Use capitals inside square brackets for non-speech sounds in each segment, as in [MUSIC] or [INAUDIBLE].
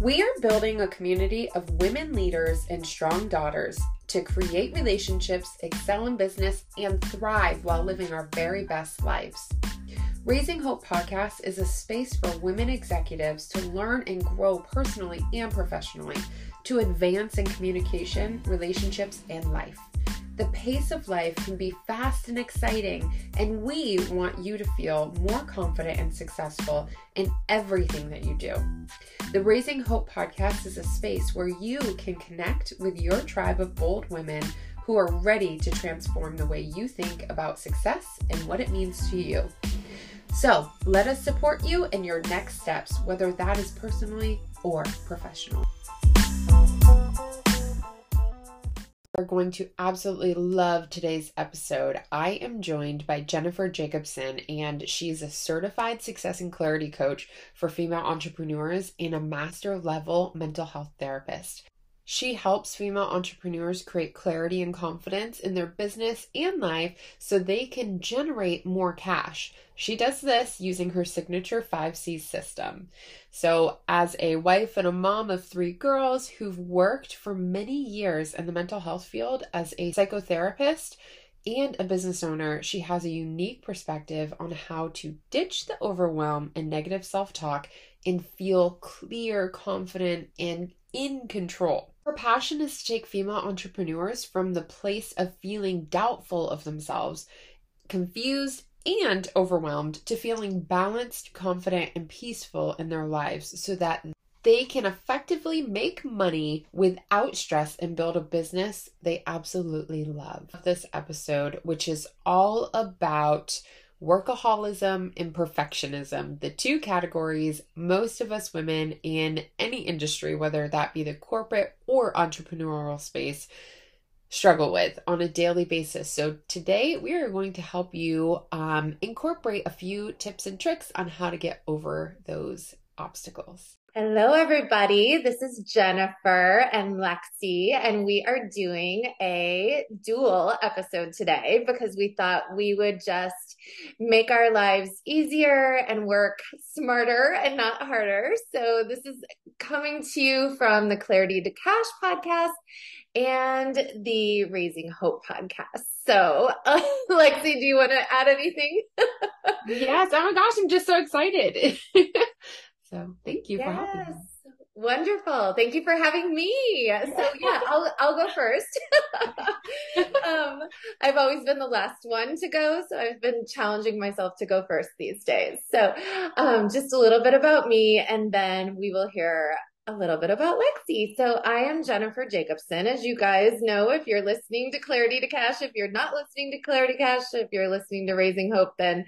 We are building a community of women leaders and strong daughters to create relationships, excel in business, and thrive while living our very best lives. Raising Hope Podcast is a space for women executives to learn and grow personally and professionally, to advance in communication, relationships, and life. The pace of life can be fast and exciting, and we want you to feel more confident and successful in everything that you do. The Raising Hope podcast is a space where you can connect with your tribe of bold women who are ready to transform the way you think about success and what it means to you. So, let us support you in your next steps, whether that is personally or professionally. Are going to absolutely love today's episode. I am joined by Jennifer Jakobsen, and she's a certified success and clarity coach for female entrepreneurs and a master level mental health therapist. She helps female entrepreneurs create clarity and confidence in their business and life so they can generate more cash. She does this using her signature 5C system. So, as a wife and a mom of three girls who've worked for many years in the mental health field as a psychotherapist, and a business owner, she has a unique perspective on how to ditch the overwhelm and negative self talk and feel clear, confident, and in control. Her passion is to take female entrepreneurs from the place of feeling doubtful of themselves, confused, and overwhelmed to feeling balanced, confident, and peaceful in their lives so that they can effectively make money without stress and build a business they absolutely love. This episode, which is all about workaholism and perfectionism, the two categories most of us women in any industry, whether that be the corporate or entrepreneurial space, struggle with on a daily basis. So, today we are going to help you um, incorporate a few tips and tricks on how to get over those obstacles. Hello, everybody. This is Jennifer and Lexi, and we are doing a dual episode today because we thought we would just make our lives easier and work smarter and not harder. So, this is coming to you from the Clarity to Cash podcast and the Raising Hope podcast. So, uh, [LAUGHS] Lexi, do you want to add anything? [LAUGHS] yes. Oh my gosh, I'm just so excited. [LAUGHS] So thank you yes. for helping. Me. Wonderful. Thank you for having me. So yeah, [LAUGHS] I'll I'll go first. [LAUGHS] um, I've always been the last one to go, so I've been challenging myself to go first these days. So um, just a little bit about me, and then we will hear a little bit about Lexi. So I am Jennifer Jakobsen. As you guys know, if you're listening to Clarity to Cash, if you're not listening to Clarity Cash, if you're listening to Raising Hope, then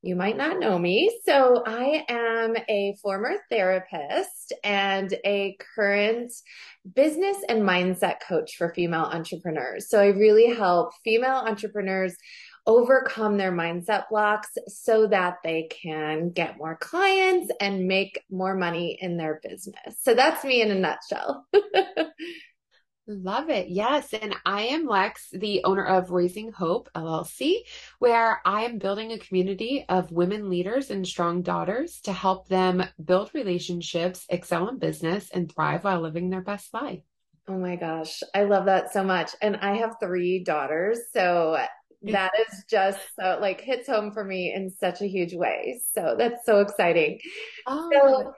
you might not know me. So I am a former therapist and a current business and mindset coach for female entrepreneurs. So I really help female entrepreneurs overcome their mindset blocks so that they can get more clients and make more money in their business. So that's me in a nutshell. [LAUGHS] Love it. Yes. And I am Lex, the owner of Raising Hope LLC, where I am building a community of women leaders and strong daughters to help them build relationships, excel in business, and thrive while living their best life. Oh my gosh. I love that so much. And I have three daughters. So that is just so like hits home for me in such a huge way. So that's so exciting. Oh. So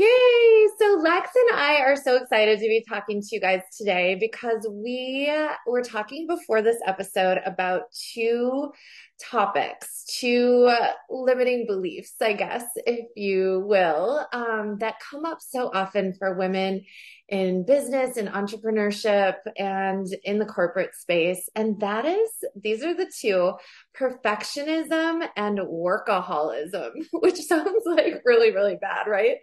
Yay! So Lex and I are so excited to be talking to you guys today because we were talking before this episode about two topics, two limiting beliefs, I guess, if you will, um, that come up so often for women in business and entrepreneurship and in the corporate space. And that is, these are the two perfectionism and workaholism, [LAUGHS] which sounds like really, really bad, right?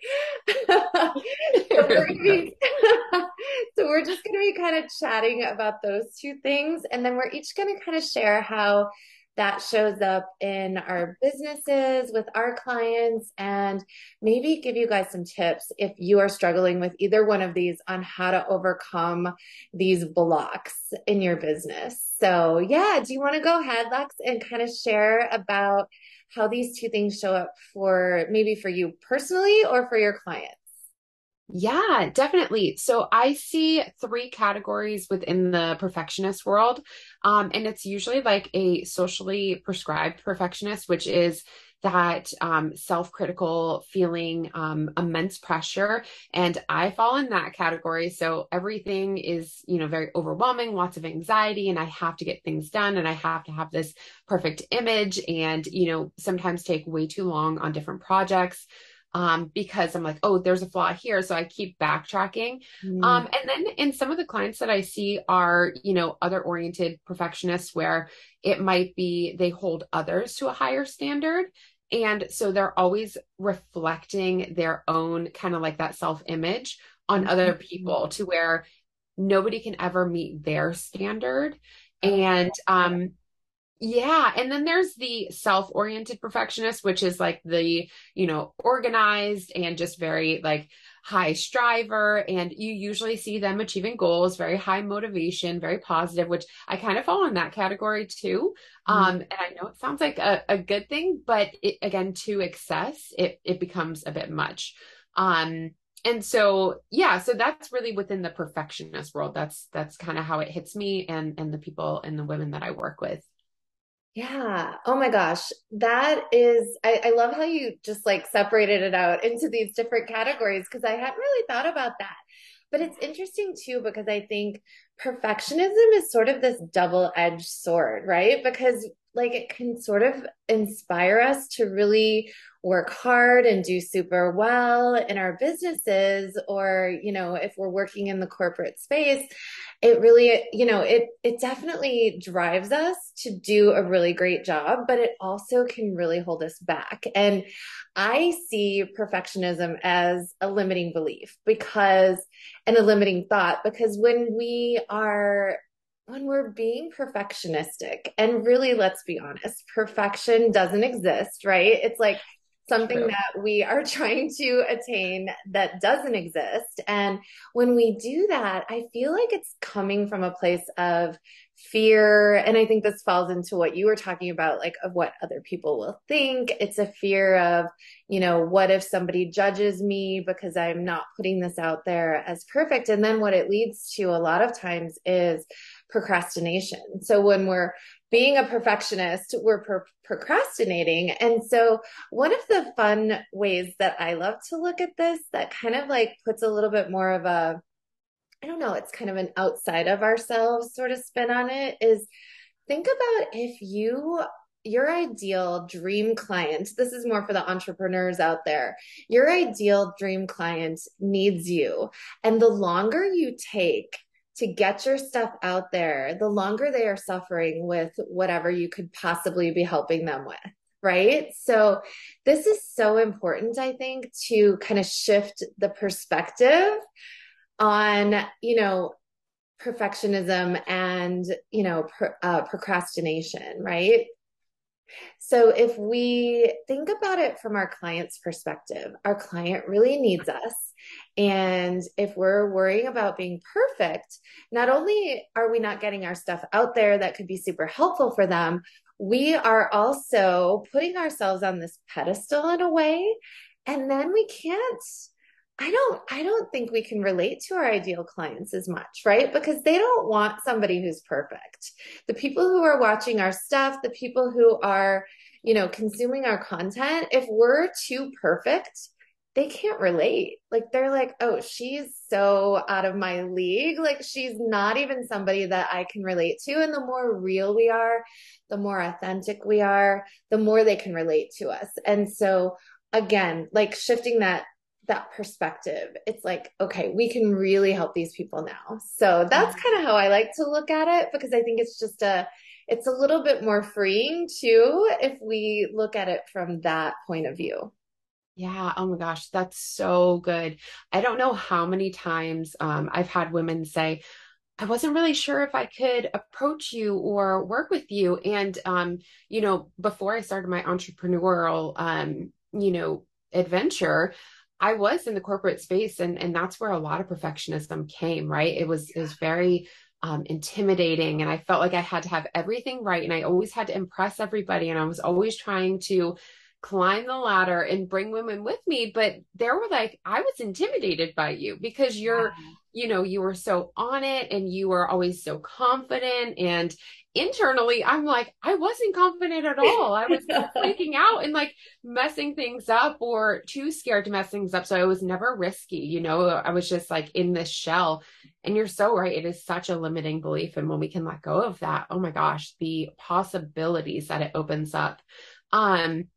[LAUGHS] so, we're be, [LAUGHS] so we're just going to be kind of chatting about those two things. And then we're each going to kind of share how that shows up in our businesses with our clients and maybe give you guys some tips if you are struggling with either one of these on how to overcome these blocks in your business. So, yeah, do you want to go ahead, Lex, and kind of share about how these two things show up for maybe for you personally or for your clients? Yeah, definitely. So I see three categories within the perfectionist world. Um, and it's usually like a socially prescribed perfectionist, which is that um, self critical feeling, um, immense pressure. And I fall in that category. So everything is, you know, very overwhelming, lots of anxiety, and I have to get things done and I have to have this perfect image and, you know, sometimes take way too long on different projects um, because I'm like, oh, there's a flaw here. So I keep backtracking. Mm. Um, and then in some of the clients that I see are, you know, other oriented perfectionists where it might be they hold others to a higher standard. And so they're always reflecting their own kind of like that self image on mm-hmm. other people to where nobody can ever meet their standard. And um, yeah. And then there's the self oriented perfectionist, which is like the, you know, organized and just very like high striver. And you usually see them achieving goals, very high motivation, very positive, which I kind of fall in that category too. Mm-hmm. Um, and I know it sounds like a, a good thing, but it, again, to excess, it, it becomes a bit much. Um, and so yeah so that's really within the perfectionist world that's that's kind of how it hits me and and the people and the women that i work with yeah. Oh my gosh. That is, I, I love how you just like separated it out into these different categories because I hadn't really thought about that. But it's interesting too because I think perfectionism is sort of this double edged sword, right? Because like it can sort of inspire us to really work hard and do super well in our businesses or you know if we're working in the corporate space it really you know it it definitely drives us to do a really great job but it also can really hold us back. And i see perfectionism as a limiting belief because and a limiting thought because when we are when we're being perfectionistic and really let's be honest perfection doesn't exist right it's like something True. that we are [LAUGHS] trying to attain that doesn't exist. And when we do that, I feel like it's coming from a place of fear. And I think this falls into what you were talking about, like of what other people will think. It's a fear of, you know, what if somebody judges me because I'm not putting this out there as perfect? And then what it leads to a lot of times is procrastination. So when we're being a perfectionist, we're pro- procrastinating. And so, one of the fun ways that I love to look at this that kind of like puts a little bit more of a, I don't know, it's kind of an outside of ourselves sort of spin on it is think about if you your ideal dream client, this is more for the entrepreneurs out there. Your ideal dream client needs you. And the longer you take to get your stuff out there, the longer they are suffering with whatever you could possibly be helping them with. Right. So, this is so important, I think, to kind of shift the perspective on, you know, perfectionism and, you know, uh, procrastination, right? So, if we think about it from our client's perspective, our client really needs us. And if we're worrying about being perfect, not only are we not getting our stuff out there that could be super helpful for them, we are also putting ourselves on this pedestal in a way. And then we can't I don't I don't think we can relate to our ideal clients as much, right? Because they don't want somebody who's perfect. The people who are watching our stuff, the people who are, you know, consuming our content, if we're too perfect, they can't relate. Like they're like, "Oh, she's so out of my league. Like she's not even somebody that I can relate to." And the more real we are, the more authentic we are, the more they can relate to us. And so again, like shifting that that perspective, it's like, okay, we can really help these people now. So that's kind of how I like to look at it because I think it's just a, it's a little bit more freeing too if we look at it from that point of view. Yeah. Oh my gosh, that's so good. I don't know how many times um, I've had women say, I wasn't really sure if I could approach you or work with you. And, um, you know, before I started my entrepreneurial, um, you know, adventure, I was in the corporate space and and that's where a lot of perfectionism came, right? It was it was very um, intimidating and I felt like I had to have everything right and I always had to impress everybody and I was always trying to climb the ladder and bring women with me. But there were like, I was intimidated by you because you're, you know, you were so on it and you were always so confident. And internally, I'm like, I wasn't confident at [LAUGHS] all. I was freaking out and like messing things up or too scared to mess things up. So I was never risky, you know, I was just like in this shell. And you're so right. It is such a limiting belief. And when we can let go of that, oh my gosh, the possibilities that it opens up. Um,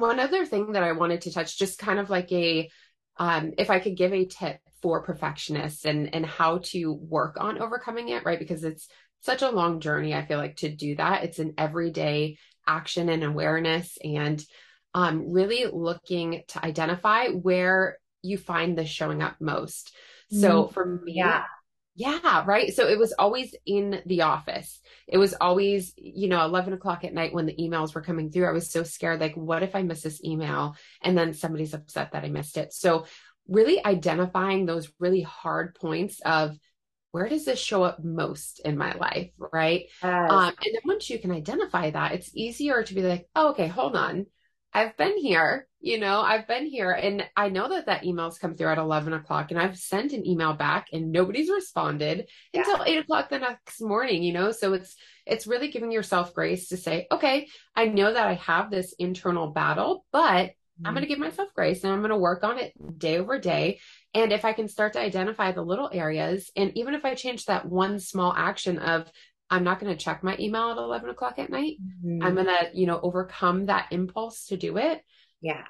one other thing that I wanted to touch, just kind of like a, um, if I could give a tip for perfectionists and and how to work on overcoming it, right? Because it's such a long journey. I feel like to do that, it's an everyday action and awareness, and um, really looking to identify where you find this showing up most. So mm-hmm. for me, yeah. Yeah, right. So it was always in the office. It was always, you know, 11 o'clock at night when the emails were coming through. I was so scared. Like, what if I miss this email? And then somebody's upset that I missed it. So, really identifying those really hard points of where does this show up most in my life? Right. Yes. Um, and then once you can identify that, it's easier to be like, oh, okay, hold on. I've been here, you know, I've been here and I know that that email's come through at 11 o'clock and I've sent an email back and nobody's responded yeah. until eight o'clock the next morning, you know? So it's, it's really giving yourself grace to say, okay, I know that I have this internal battle, but mm-hmm. I'm going to give myself grace and I'm going to work on it day over day. And if I can start to identify the little areas, and even if I change that one small action of I'm not going to check my email at 11 o'clock at night. Mm-hmm. I'm going to, you know, overcome that impulse to do it. Yeah.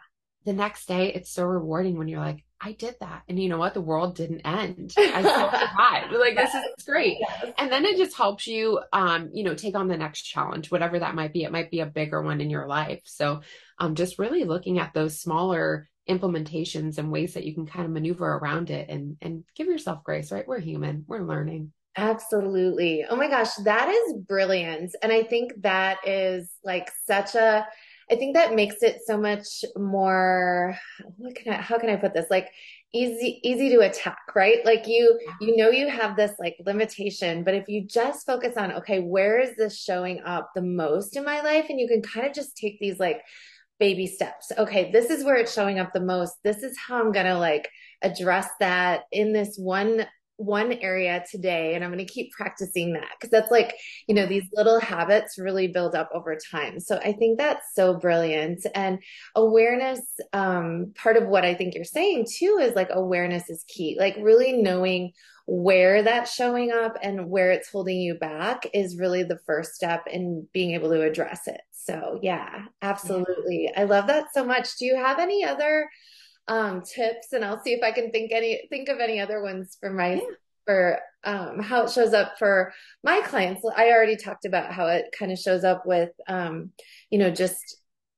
The next day, it's so rewarding when you're like, I did that. And you know what? The world didn't end. [LAUGHS] I still survived. Like, this is great. Yes. And then it just helps you, um, you know, take on the next challenge, whatever that might be. It might be a bigger one in your life. So, um, just really looking at those smaller implementations and ways that you can kind of maneuver around it and, and give yourself grace, right? We're human. We're learning. Absolutely. Oh my gosh, that is brilliant. And I think that is like such a I think that makes it so much more what can I how can I put this? Like easy easy to attack, right? Like you you know you have this like limitation, but if you just focus on okay, where is this showing up the most in my life and you can kind of just take these like baby steps. Okay, this is where it's showing up the most. This is how I'm going to like address that in this one one area today and I'm going to keep practicing that because that's like, you know, these little habits really build up over time. So I think that's so brilliant. And awareness, um, part of what I think you're saying too is like awareness is key, like really knowing where that's showing up and where it's holding you back is really the first step in being able to address it. So yeah, absolutely. Yeah. I love that so much. Do you have any other um, tips, and I'll see if I can think any think of any other ones for my yeah. for um, how it shows up for my clients. I already talked about how it kind of shows up with um, you know just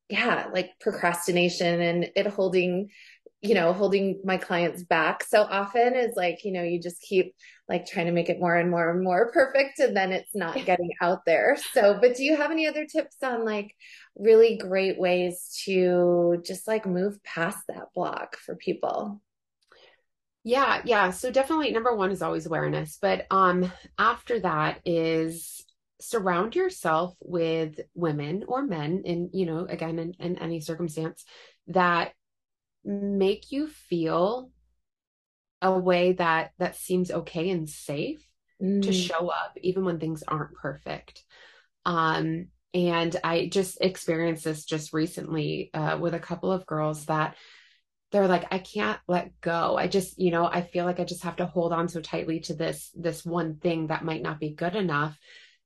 yeah like procrastination and it holding you know, holding my clients back so often is like, you know, you just keep like trying to make it more and more and more [LAUGHS] perfect and then it's not getting out there. So, but do you have any other tips on like really great ways to just like move past that block for people? Yeah, yeah. So definitely number 1 is always awareness, but um after that is surround yourself with women or men in, you know, again in, in any circumstance that make you feel a way that that seems okay and safe mm. to show up even when things aren't perfect. Um and i just experienced this just recently uh, with a couple of girls that they're like i can't let go. I just you know i feel like i just have to hold on so tightly to this this one thing that might not be good enough.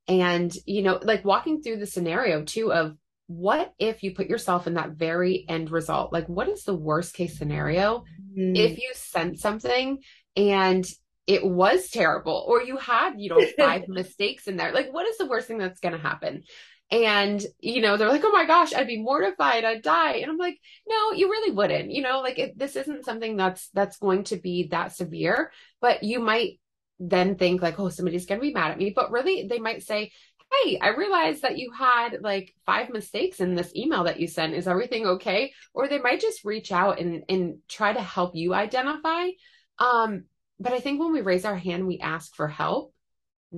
And you know like walking through the scenario too of what if you put yourself in that very end result? Like, what is the worst case scenario mm. if you sent something and it was terrible, or you had, you know, [LAUGHS] five mistakes in there? Like, what is the worst thing that's going to happen? And, you know, they're like, oh my gosh, I'd be mortified, I'd die. And I'm like, no, you really wouldn't. You know, like, it, this isn't something that's that's going to be that severe, but you might then think like, oh, somebody's going to be mad at me. But really, they might say, hey, I realized that you had like five mistakes in this email that you sent. Is everything okay? Or they might just reach out and, and try to help you identify. Um, but I think when we raise our hand, we ask for help.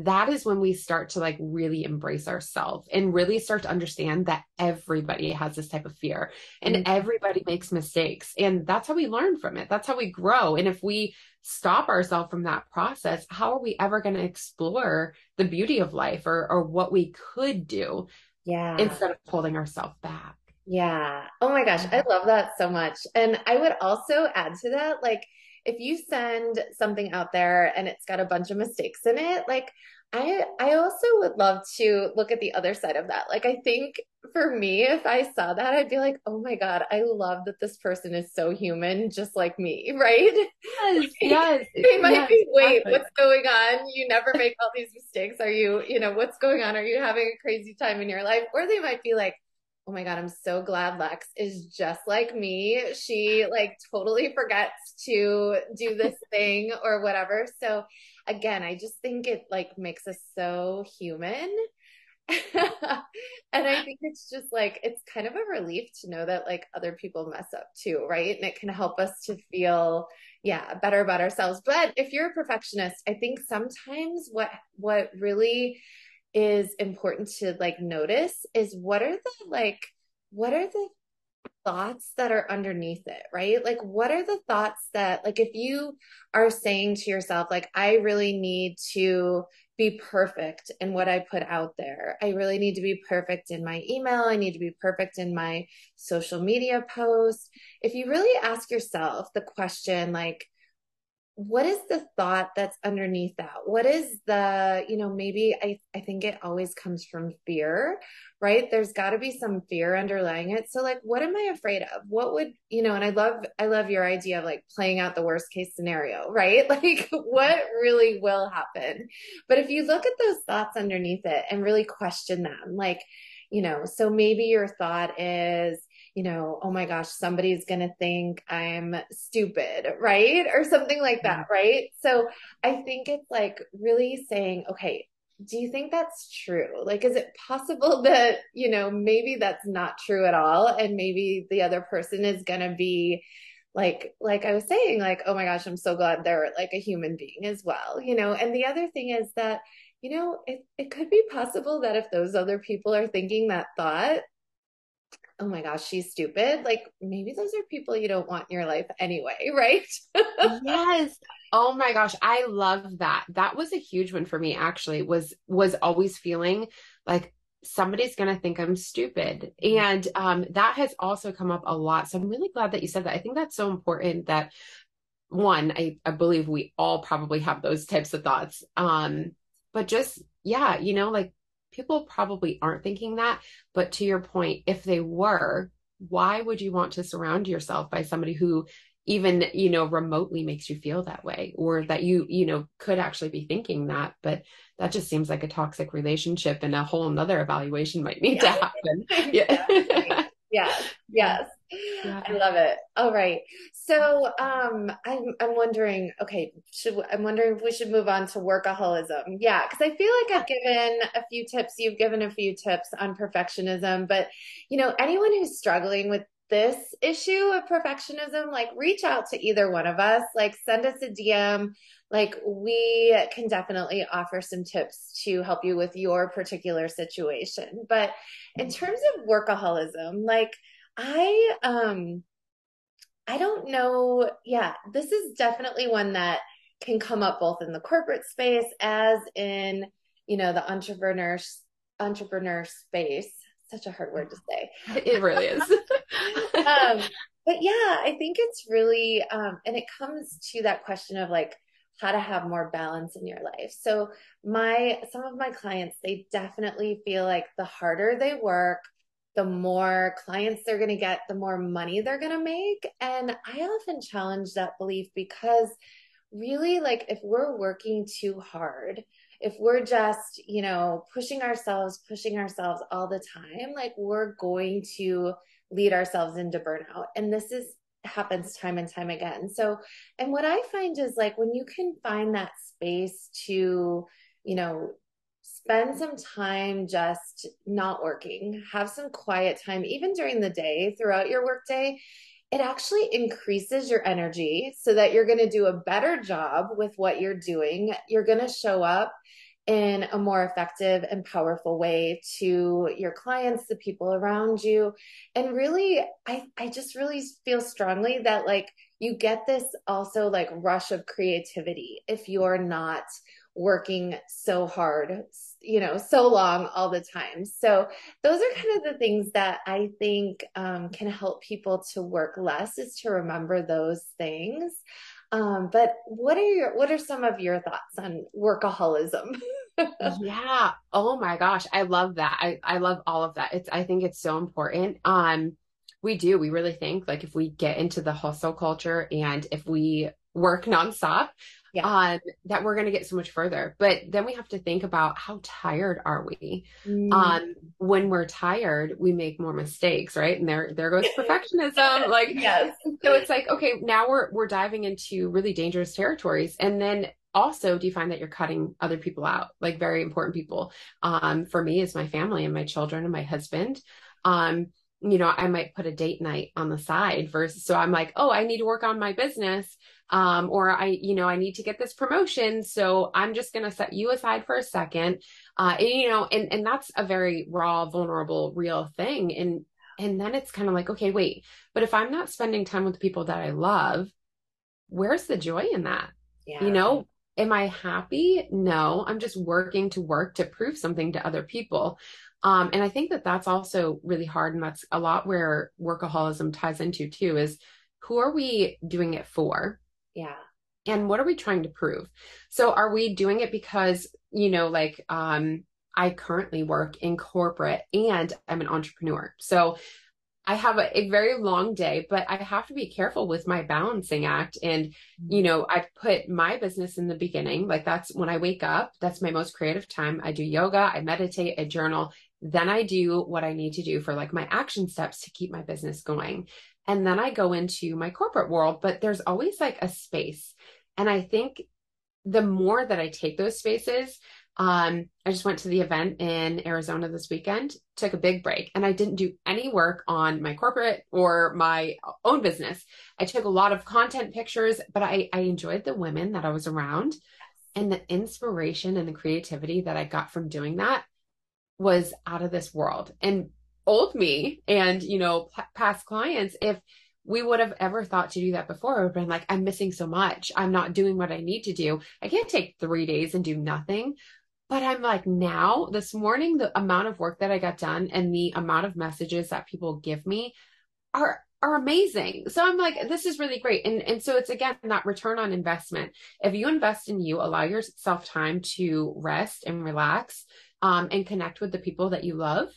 That is when we start to like really embrace ourselves and really start to understand that everybody has this type of fear and mm-hmm. everybody makes mistakes and that's how we learn from it. That's how we grow and if we stop ourselves from that process how are we ever going to explore the beauty of life or or what we could do yeah. instead of holding ourselves back? Yeah. Oh my gosh i love that so much and i would also add to that like if you send something out there and it's got a bunch of mistakes in it, like I I also would love to look at the other side of that. Like I think for me, if I saw that, I'd be like, oh my God, I love that this person is so human, just like me, [LAUGHS] right? Yes, [LAUGHS] yes. they might yes, be, wait, exactly. what's going on? You never make all these mistakes. Are you, you know, what's going on? Are you having a crazy time in your life? Or they might be like, oh my god i'm so glad lex is just like me. She like totally forgets to do this [LAUGHS] thing or whatever. So again i just think it like makes us so human. [LAUGHS] And i think it's just like it's kind of a relief to know that like other people mess up too right? And it can help us to feel yeah better about ourselves. But if you're a perfectionist i think sometimes what what really is important to like notice is what are the like what are the thoughts that are underneath it, right? Like, what are the thoughts that, like, if you are saying to yourself, like, I really need to be perfect in what I put out there, I really need to be perfect in my email, I need to be perfect in my social media post. If you really ask yourself the question, like, what is the thought that's underneath that? What is the you know maybe i i think it always comes from fear right? There's got to be some fear underlying it. So like what am i afraid of? What would you know and i love i love your idea of like playing out the worst case scenario [LAUGHS] right? Like what really will happen? But if you look at those thoughts underneath it and really question them like you know so maybe your thought is you know, oh my gosh, somebody's going to think I'm stupid, right? Or something like that, mm-hmm. right? So I think it's like really saying, okay, do you think that's true? Like, is it possible [LAUGHS] that, you know, maybe that's not true at all? And maybe the other person is going to be like, like I was saying, like, oh my gosh, I'm so glad they're like a human being as well, you know? And the other thing is that, you know, it, it could be possible that if those other people are thinking that thought, oh my gosh, she's stupid. Like maybe those are people you don't want in your life anyway, [LAUGHS] right? yes. Oh my gosh, I love that. That was a huge one for me actually. Was was always feeling like somebody's going to think I'm stupid. Mm-hmm. And um that has also come up a lot. So I'm really glad that you said that. I think that's so important that one, I, I believe we all probably have those types of thoughts. Um but just yeah, you know, like people probably aren't thinking that. But to your point, if they were, why would you want to surround yourself by somebody who even you know remotely makes you feel that way or that you you know could actually be thinking that? But that just seems like a toxic relationship and a whole another evaluation might need yeah. to happen [LAUGHS] yeah. Yes. Yes yeah. I love it. All right. So um I'm I'm wondering, okay, should I'm wondering if we should move on to workaholism. Yeah, because I feel like I've given a few tips, you've given a few tips on perfectionism, but you know, anyone who's struggling with this issue of perfectionism, like reach out to either one of us, like send us a DM. Like we can definitely offer some tips to help you with your particular situation. But in terms of workaholism, like I um I don't know. Yeah, this is definitely one that can come up both in the corporate space as in, you know, the entrepreneur entrepreneur space. Such a hard word to say. [LAUGHS] It really is. [LAUGHS] um, but yeah, I think it's really um, and it comes to that question of like how to have more balance in your life. So my some of my clients, they definitely feel like the harder they work, the more clients they're going to get, the more money they're going to make. And I often challenge that belief because really, like, if we're working too hard, if we're just, you know, pushing ourselves, pushing ourselves all the time, like, we're going to lead ourselves into burnout. And this is happens time and time again. So, and what I find is like when you can find that space to, you know, spend some time just not working, have some quiet time, even during the day throughout your workday. It actually increases your energy so that you're going to do a better job with what you're doing. You're going to show up in a more effective and powerful way to your clients, the people around you. And really, I, I just really feel strongly that like you get this also like rush of creativity if you're not working so hard, you know, so long all the time. So those are kind of the things that I think um, can help people to work less is to remember those things. Um, but what are your what are some of your thoughts on workaholism? [LAUGHS] yeah. Oh my gosh. I love that. I, I love all of that. It's I think it's so important. Um we do. We really think like if we get into the hustle culture and if we work nonstop, yeah. um, that we're going to get so much further. But then we have to think about how tired are we? Mm. Um, when we're tired, we make more mistakes, right? And there, there goes [LAUGHS] perfectionism. like, yes. So it's like, okay, now we're we're diving into really dangerous territories, and then also do you find that you're cutting other people out like very important people um for me is my family and my children and my husband um you know i might put a date night on the side versus so i'm like oh i need to work on my business um, or I, you know, I need to get this promotion. So I'm just going to set you aside for a second. Uh, and, you know, and, and that's a very raw, vulnerable, real thing. And, and then it's kind of like, okay, wait, but if I'm not spending time with the people that I love, where's the joy in that? Yeah. You know, am I happy? No, I'm just working to work to prove something to other people. Um, and I think that that's also really hard. And that's a lot where workaholism ties into too is who are we doing it for? Yeah. And what are we trying to prove? So are we doing it because, you know, like um I currently work in corporate and I'm an entrepreneur. So I have a, a, very long day, but I have to be careful with my balancing act. And, you know, I put my business in the beginning. Like that's when I wake up, that's my most creative time. I do yoga, I meditate, I journal. Then I do what I need to do for like my action steps to keep my business going. And then I go into my corporate world, but there's always like a space. And I think the more that I take those spaces, um, I just went to the event in Arizona this weekend, took a big break, and I didn't do any work on my corporate or my own business. I took a lot of content pictures, but I, I enjoyed the women that I was around and the inspiration and the creativity that I got from doing that was out of this world. And old me and you know p- past clients if we would have ever thought to do that before have been like i'm missing so much. I'm not doing what i need to do. I can't take three days and do nothing. But i'm like now this morning the amount of work that i got done and the amount of messages that people give me are are amazing. So i'm like this is really great. And and so it's again that return on investment. If you invest in you allow yourself time to rest and relax um, and connect with the people that you love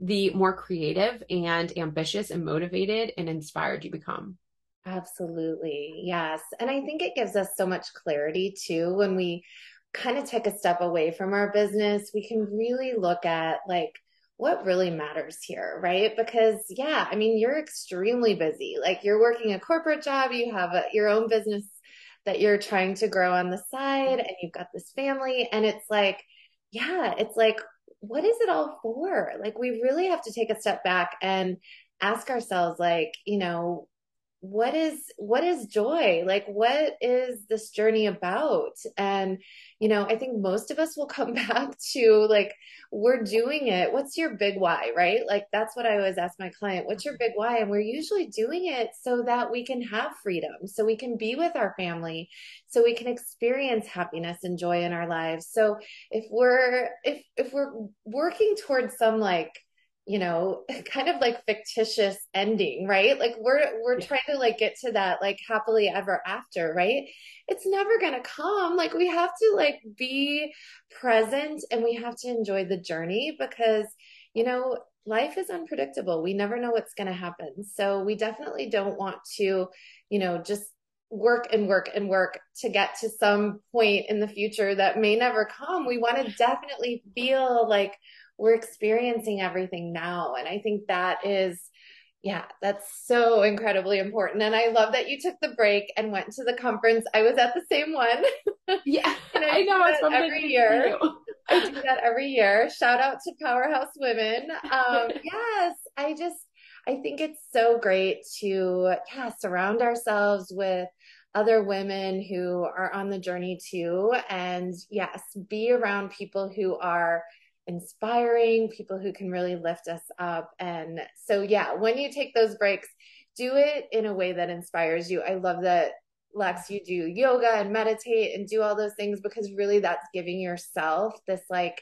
the more creative and ambitious and motivated and inspired you become. Absolutely. Yes. And I think it gives us so much clarity too when we kind of take a step away from our business. We can really look at like, what really matters here, right? Because yeah, I mean, you're extremely busy. Like you're working a corporate job, you have a, your own business that you're trying to grow on the side and you've got this family and it's like yeah, it's like what is it all for? Like, we really have to take a step back and ask ourselves, like, you know, what is what is joy? Like what is this journey about? And you know i think most of us will [LAUGHS] come back to like we're doing it. What's your big why right? Like that's what i always ask my client what's your big why? And we're usually doing it so that we can have freedom so we can be with our family so we can experience happiness and joy in our lives. So if we're if if we're working towards some like you know [LAUGHS] kind of like fictitious ending right? Like we're we're trying to like get to that like happily ever after right? It's never going to come. Like we have to like be present and we have to enjoy the journey because you know life is unpredictable. We never know what's going to happen. So we definitely don't want to you know just work and work and work to get to some point in the future that may never come. We want to definitely feel like we're experiencing everything now. And I think that is, yeah, that's so incredibly important. And I love that you took the break and went to the conference. I was at the same one. [LAUGHS] Yeah, and I, I know it's every year. I do that every year. Shout out to Powerhouse Women. Um, [LAUGHS] yes, I just, I think it's so great to, yeah, surround ourselves with other women who are on the journey too. And yes, be around people who are inspiring, people who can really lift us up. And so, yeah, when you take those breaks, do it in a way that inspires you. I love that Lex, you do yoga and meditate and do all those things because really that's giving yourself this like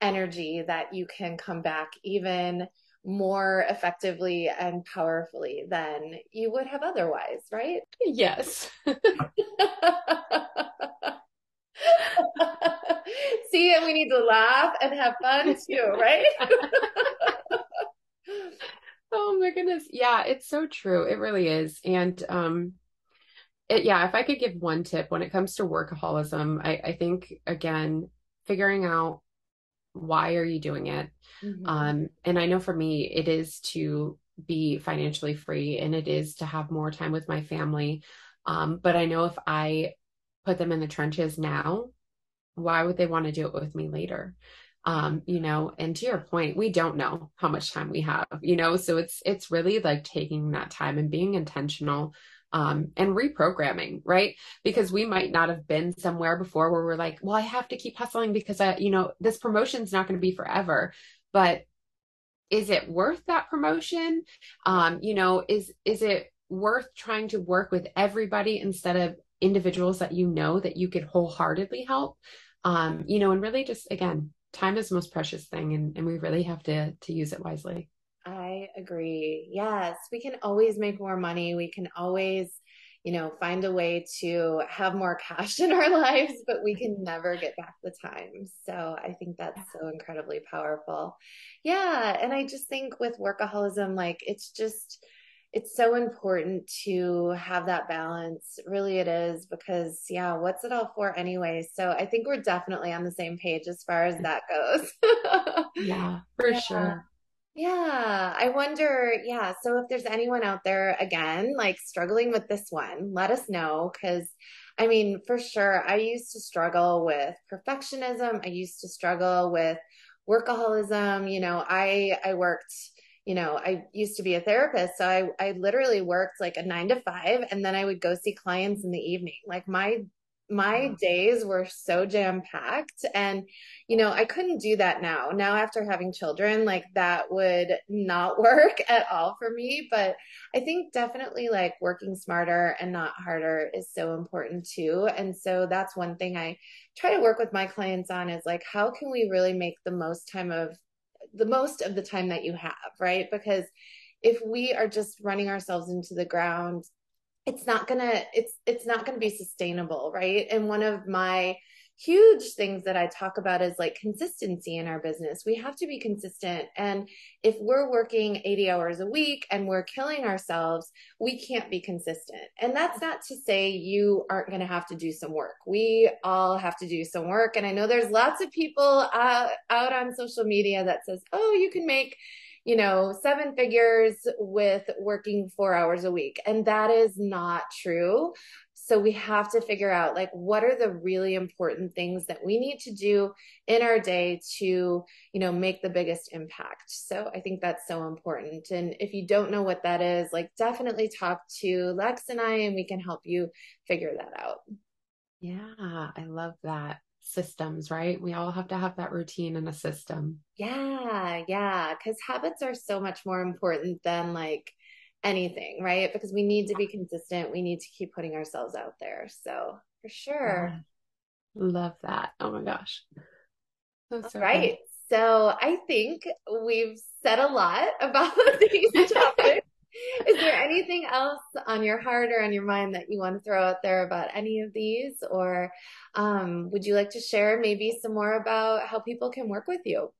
energy that you can come back even more effectively and powerfully than you would have otherwise, right? Yes. [LAUGHS] [LAUGHS] [LAUGHS] See, that we need to laugh and have fun [LAUGHS] too, right? [LAUGHS] oh my goodness. Yeah, it's so true. It really is. And um it, yeah, if I could give one tip when it comes to workaholism, I, I think again, figuring out why are you doing it? Mm-hmm. Um, and I know for me, it is to be financially free and it is to have more time with my family. Um, but I know if I put them in the trenches now, why would they want to do it with me later? Um, you know, and to your point, we don't know how much time we have, you know, so it's it's really like taking that time and being intentional um, and reprogramming, right? Because we might not have been somewhere before where we're like, well, I have to keep hustling because I, you know, this promotion's not going to be forever. But is it worth that promotion? Um, you know, is is it worth trying to work with everybody instead of individuals that you know that you could wholeheartedly help? Um, you know, and really just again, time is the most precious thing and, and we really have to to use it wisely. I agree. Yes, we can always make more money. We can always, you know, find a way to have more cash [LAUGHS] in our lives, but we can never get back the time. So I think that's so incredibly powerful. Yeah. And I just think with workaholism, like it's just, it's so important to have that balance. Really, it is because, yeah, what's it all for anyway? So I think we're definitely on the same page as far as that goes. [LAUGHS] yeah, for yeah. sure. Yeah, I wonder. Yeah, so if there's anyone out there again, like struggling with this one, let us know. Cause I mean, for sure, I used to struggle with perfectionism. I used to struggle with workaholism. You know, I, I worked, you know, I used to be a therapist. So I, I literally worked like a nine to five and then I would go see clients in the evening. Like my my days were so jam packed and you know i couldn't do that now now after having children like that would not [LAUGHS] work at all for me but i think definitely like working smarter and not harder is so important too and so that's one thing i try to work with my clients on is like how can we really make the most time of the most of the time that you have right? Because if we are just running ourselves into the ground it's not gonna it's it's not gonna be sustainable right? And one of my huge things that I talk about is like consistency in our business. We have to be consistent. And if we're working 80 hours a week and we're killing ourselves, we can't be consistent. And that's not to say you aren't going to have to do some work. We all have to do some work. And I know there's lots of people uh, out on social media that says, oh, you can make you know, seven figures with working four hours a week. And that is not true. So we have to figure out like what are the really important things that we need to do in our day to, you know, make the biggest impact. So I think that's so important. And if you don't know what that is, like definitely talk to Lex and I and we can help you figure that out. Yeah, I love that systems, right? We all have to have that routine and a system. Yeah, yeah. Because habits are so much more important than like anything, right? Because we need to be consistent. We need to keep putting ourselves out there. So for sure. Love that. Oh my gosh. That's so right. So I think we've said a lot [LAUGHS] about these [LAUGHS] topics. Is there anything else on your heart or on your mind that you want to throw out there about any of these? Or um, would you like to share maybe some more about how people can work with you?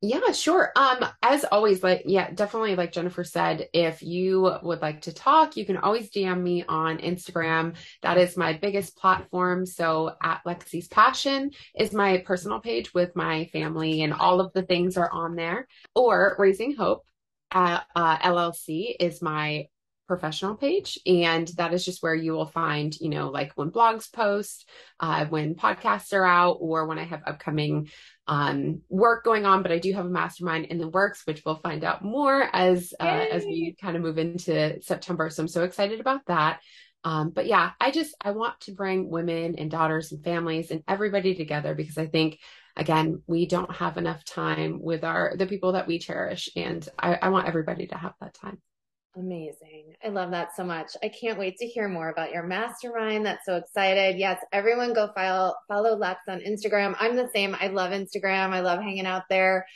Yeah, sure. Um, as always, like, yeah, definitely, like Jennifer said, if you would like to talk, you can always DM me on Instagram. That is my biggest platform. So at Lexi's Passion is my personal page with my family, and all of the things are on there. Or Raising Hope uh, uh, LLC is my professional page and that is just where you will find you know like when blogs post uh, when podcasts are out or when i have upcoming um, work going on but i do have a mastermind in the works which we'll find out more as uh, as we kind of move into september so i'm so excited about that Um, but yeah, I just I want to bring women and daughters and families and everybody together because I think again we don't have enough time with our the people that we cherish, and I, I want everybody to have that time. Amazing. I love that so much. I can't wait to hear more about your mastermind. That's so excited. Yes, everyone go follow follow Lex on Instagram. I'm the same. I love Instagram. I love hanging out there.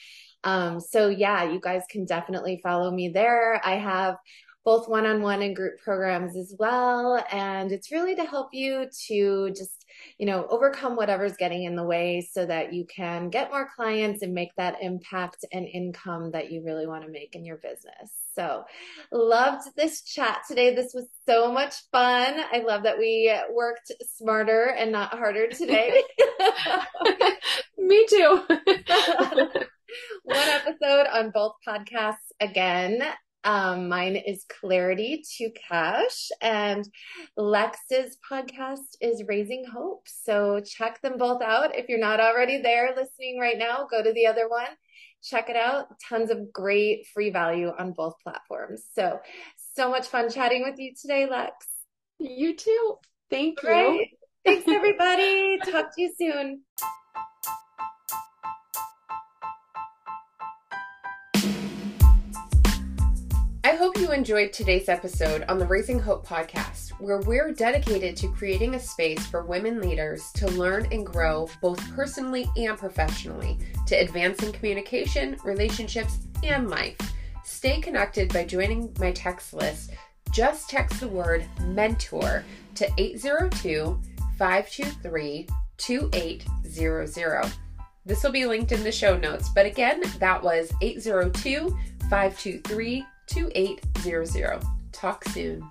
Um, so yeah, you guys can definitely follow me there. I have both one on one and group programs as well. And it's really to help you to just, you know, overcome whatever's getting in the way so that you can get more clients and make that impact and income that you really want to make in your business. So, loved this chat today. This was so much fun. I love that we worked smarter and not harder today. [LAUGHS] [LAUGHS] Me too. One episode on both podcasts again. Um, mine is Clarity to Cash, and Lex's podcast is Raising Hope. So check them both out. If you're not already there listening right now, go to the other one, check it out. Tons of great free value on both platforms. So, so much fun chatting with you today, Lex. You too. Thank you. Thanks, [LAUGHS] everybody. Talk to you soon. I hope you enjoyed today's episode on the Raising Hope podcast, where we're dedicated to creating a space for women leaders to learn and grow both personally and professionally to advance in communication, relationships, and life. Stay connected by joining my text list. Just text the word mentor to 802 523 2800. This will be linked in the show notes, but again, that was 802 523 2800. Talk soon.